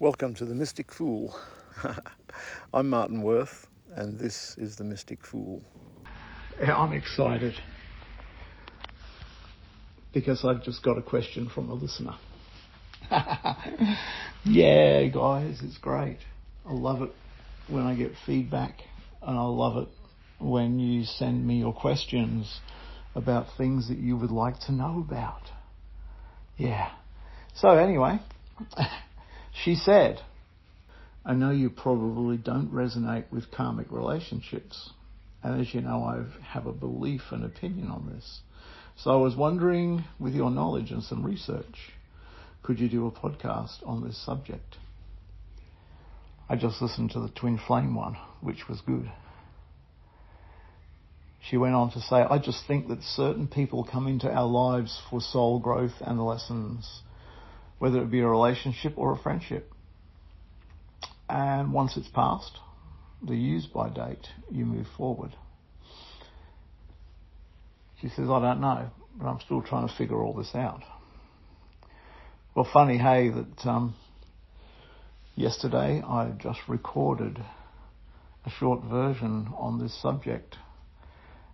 Welcome to the Mystic Fool. I'm Martin Worth, and this is the Mystic Fool. I'm excited because I've just got a question from a listener. yeah, guys, it's great. I love it when I get feedback, and I love it when you send me your questions about things that you would like to know about. Yeah. So anyway, she said, I know you probably don't resonate with karmic relationships. And as you know, I have a belief and opinion on this. So I was wondering, with your knowledge and some research, could you do a podcast on this subject? I just listened to the Twin Flame one, which was good. She went on to say, I just think that certain people come into our lives for soul growth and lessons, whether it be a relationship or a friendship. And once it's passed, the use by date, you move forward. She says, I don't know, but I'm still trying to figure all this out. Well, funny, hey, that um, yesterday I just recorded a short version on this subject.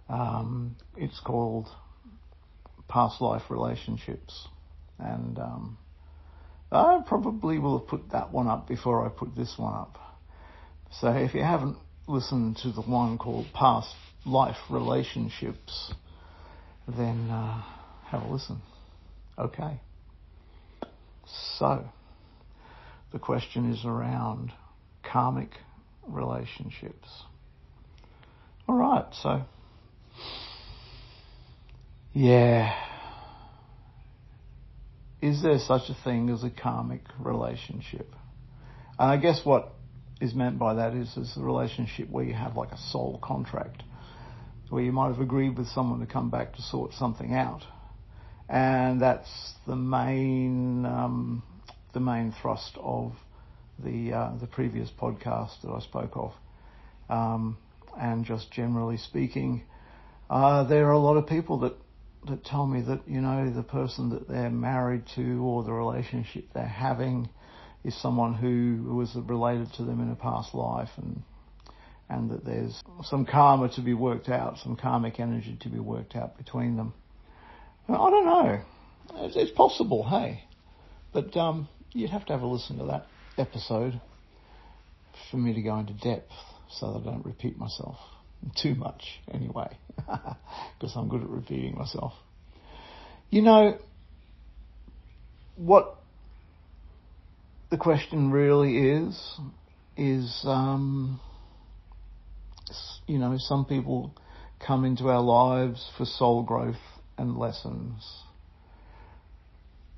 Um, it's called Past Life Relationships. And um, I probably will have put that one up before I put this one up. So if you haven't listened to the one called Past Life Relationships, then uh, have a listen. Okay. So, the question is around karmic relationships. All right, so yeah. Is there such a thing as a karmic relationship? And I guess what is meant by that is, is a relationship where you have like a soul contract, where you might have agreed with someone to come back to sort something out. And that's the main, um, the main thrust of the, uh, the previous podcast that I spoke of. Um, and just generally speaking, uh, there are a lot of people that that tell me that you know the person that they're married to or the relationship they're having is someone who was related to them in a past life and and that there's some karma to be worked out, some karmic energy to be worked out between them. I don't know. It's, it's possible, hey, but um, you'd have to have a listen to that episode for me to go into depth, so that I don't repeat myself too much anyway, because I'm good at repeating myself. You know, what the question really is, is, um, you know, some people come into our lives for soul growth and lessons.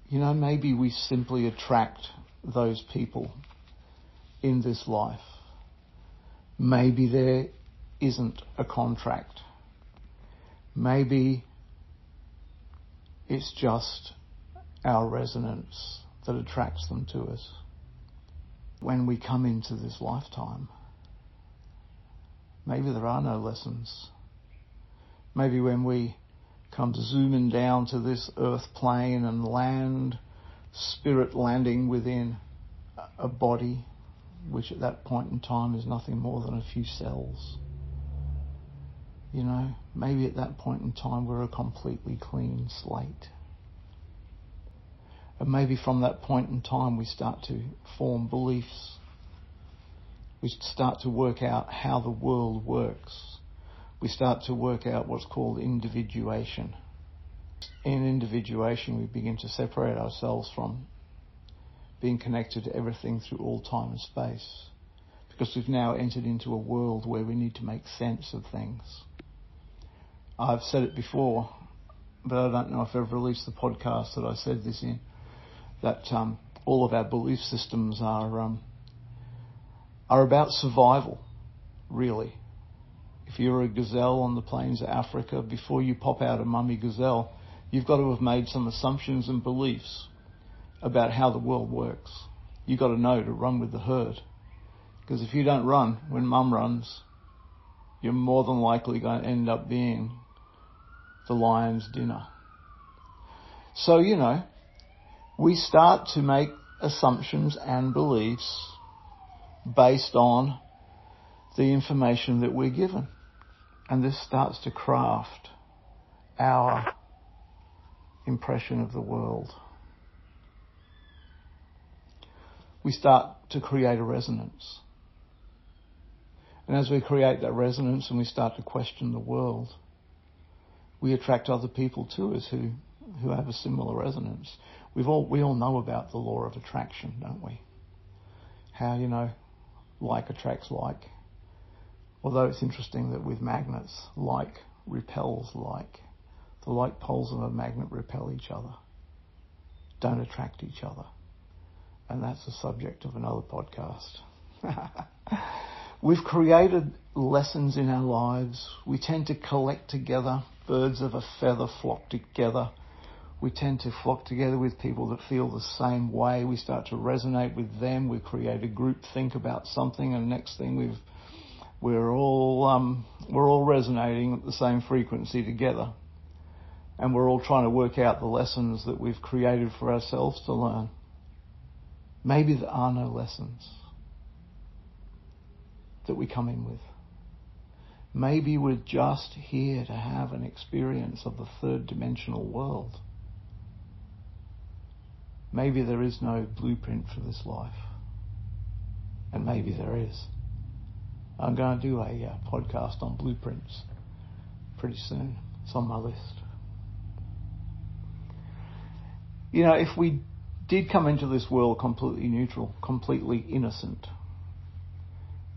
You know, maybe we simply attract those people in this life. Maybe there isn't a contract. Maybe it's just our resonance that attracts them to us. When we come into this lifetime, maybe there are no lessons. Maybe when we come to zooming down to this earth plane and land, spirit landing within a body, which at that point in time is nothing more than a few cells. You know, maybe at that point in time we're a completely clean slate. And maybe from that point in time we start to form beliefs. We start to work out how the world works. We start to work out what's called individuation. In individuation, we begin to separate ourselves from being connected to everything through all time and space. Because we've now entered into a world where we need to make sense of things. I've said it before, but I don't know if I've released the podcast that I said this in, that um, all of our belief systems are um, are about survival, really. If you're a gazelle on the plains of Africa, before you pop out a mummy gazelle, you've got to have made some assumptions and beliefs about how the world works. You've got to know to run with the herd. Because if you don't run when mum runs, you're more than likely going to end up being the lion's dinner. So, you know, we start to make assumptions and beliefs based on the information that we're given. And this starts to craft our impression of the world. We start to create a resonance. And as we create that resonance and we start to question the world, we attract other people to us who, who have a similar resonance. We've all, we all know about the law of attraction, don't we? How, you know, like attracts like. Although it's interesting that with magnets, like repels like. The like poles of a magnet repel each other, don't attract each other. And that's the subject of another podcast. We've created lessons in our lives. We tend to collect together. Birds of a feather flock together. We tend to flock together with people that feel the same way. We start to resonate with them. We create a group think about something, and next thing we've we're all um, we're all resonating at the same frequency together, and we're all trying to work out the lessons that we've created for ourselves to learn. Maybe there are no lessons that we come in with. Maybe we're just here to have an experience of the third dimensional world. Maybe there is no blueprint for this life. And maybe there is. I'm going to do a uh, podcast on blueprints pretty soon. It's on my list. You know, if we did come into this world completely neutral, completely innocent,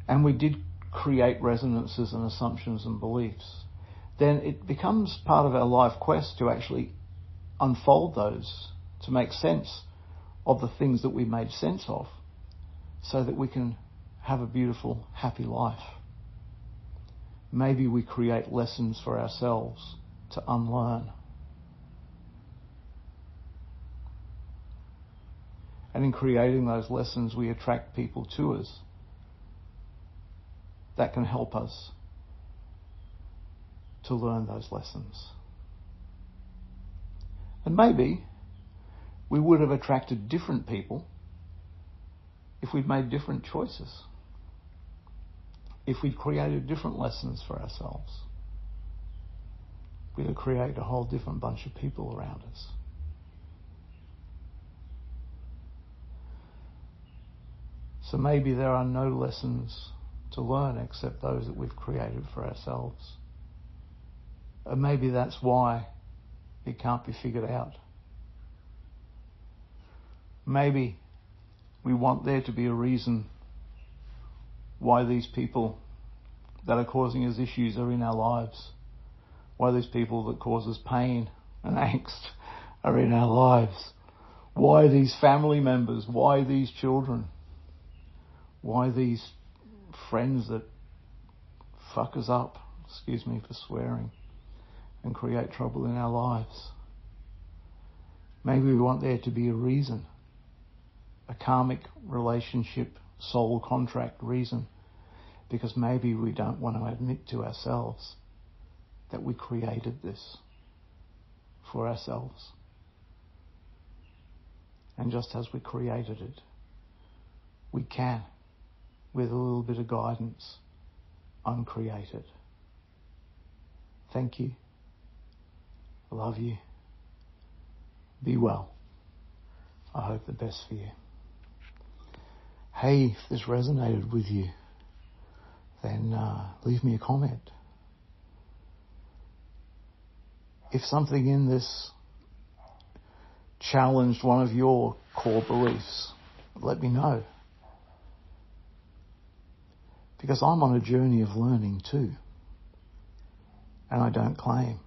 and we did create resonances and assumptions and beliefs, then it becomes part of our life quest to actually unfold those, to make sense of the things that we made sense of, so that we can have a beautiful, happy life. Maybe we create lessons for ourselves to unlearn. And in creating those lessons, we attract people to us that can help us to learn those lessons. And maybe we would have attracted different people if we'd made different choices, if we'd created different lessons for ourselves. We'd have created a whole different bunch of people around us. So maybe there are no lessons to learn except those that we've created for ourselves. And maybe that's why it can't be figured out. Maybe we want there to be a reason why these people that are causing us issues are in our lives, why these people that cause us pain and angst are in our lives, why these family members, why these children, why these friends that fuck us up, excuse me for swearing, and create trouble in our lives. Maybe we want there to be a reason, a karmic relationship, soul contract reason, because maybe we don't want to admit to ourselves that we created this for ourselves. And just as we created it, we can with a little bit of guidance, uncreated. Thank you. I love you. Be well. I hope the best for you. Hey, if this resonated with you, then uh, leave me a comment. If something in this challenged one of your core beliefs, let me know because I'm on a journey of learning too. And I don't claim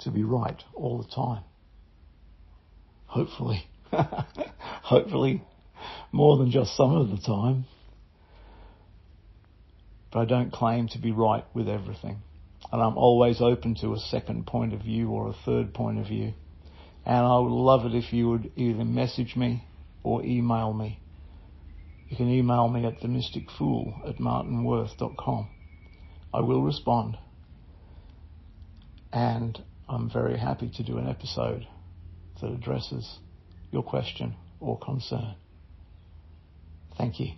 to be right all the time. Hopefully. Hopefully more than just some of the time. But I don't claim to be right with everything. And I'm always open to a second point of view or a third point of view. And I would love it if you would either message me or email me you can email me at themysticfool at martinworth.com. I will respond. And I'm very happy to do an episode that addresses your question or concern. Thank you.